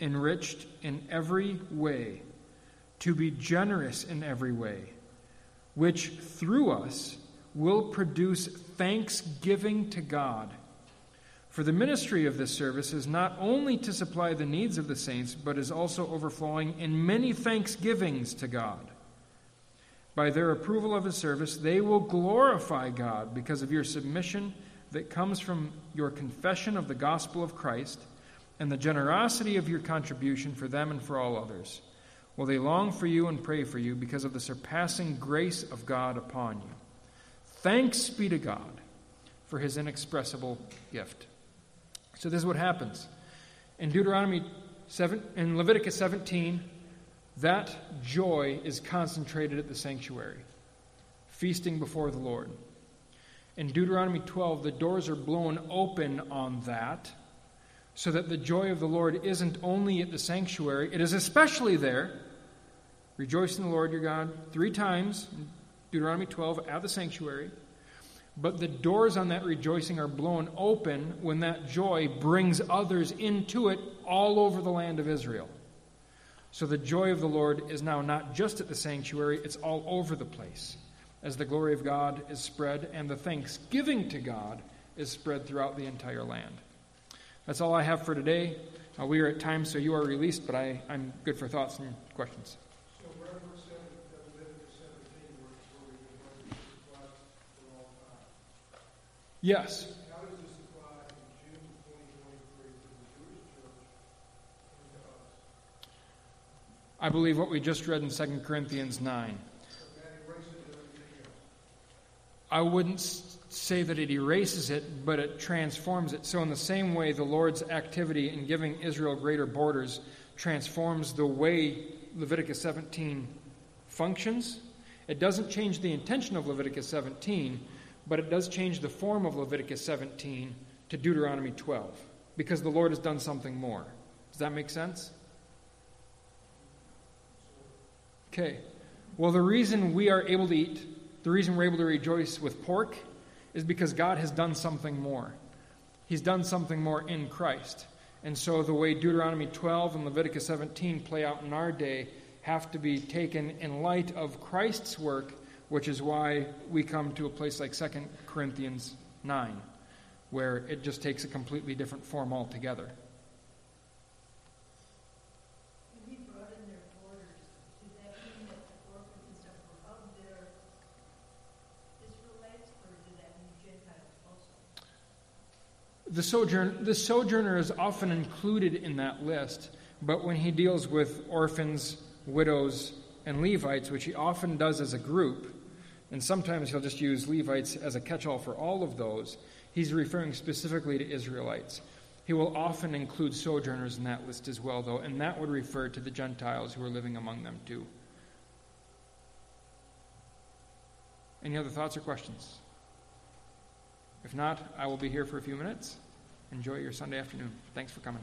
enriched in every way, to be generous in every way, which through us will produce thanksgiving to God. For the ministry of this service is not only to supply the needs of the saints, but is also overflowing in many thanksgivings to God. By their approval of his service, they will glorify God because of your submission that comes from your confession of the gospel of Christ and the generosity of your contribution for them and for all others. Will they long for you and pray for you because of the surpassing grace of God upon you? Thanks be to God for his inexpressible gift. So this is what happens. In Deuteronomy 7 in Leviticus 17, that joy is concentrated at the sanctuary, feasting before the Lord. In Deuteronomy 12, the doors are blown open on that so that the joy of the Lord isn't only at the sanctuary, it is especially there. Rejoice in the Lord your God three times, Deuteronomy 12, at the sanctuary. But the doors on that rejoicing are blown open when that joy brings others into it all over the land of Israel. So the joy of the Lord is now not just at the sanctuary, it's all over the place as the glory of God is spread and the thanksgiving to God is spread throughout the entire land. That's all I have for today. Uh, we are at time, so you are released, but I, I'm good for thoughts and questions. Yes. I believe what we just read in 2 Corinthians 9. I wouldn't say that it erases it, but it transforms it. So, in the same way, the Lord's activity in giving Israel greater borders transforms the way Leviticus 17 functions. It doesn't change the intention of Leviticus 17, but it does change the form of Leviticus 17 to Deuteronomy 12 because the Lord has done something more. Does that make sense? Okay. Well, the reason we are able to eat, the reason we're able to rejoice with pork is because God has done something more. He's done something more in Christ. And so the way Deuteronomy 12 and Leviticus 17 play out in our day have to be taken in light of Christ's work which is why we come to a place like 2 Corinthians 9, where it just takes a completely different form altogether. The, sojourn, the sojourner is often included in that list, but when he deals with orphans, widows, and Levites, which he often does as a group, and sometimes he'll just use Levites as a catch all for all of those. He's referring specifically to Israelites. He will often include sojourners in that list as well, though, and that would refer to the Gentiles who are living among them too. Any other thoughts or questions? If not, I will be here for a few minutes. Enjoy your Sunday afternoon. Thanks for coming.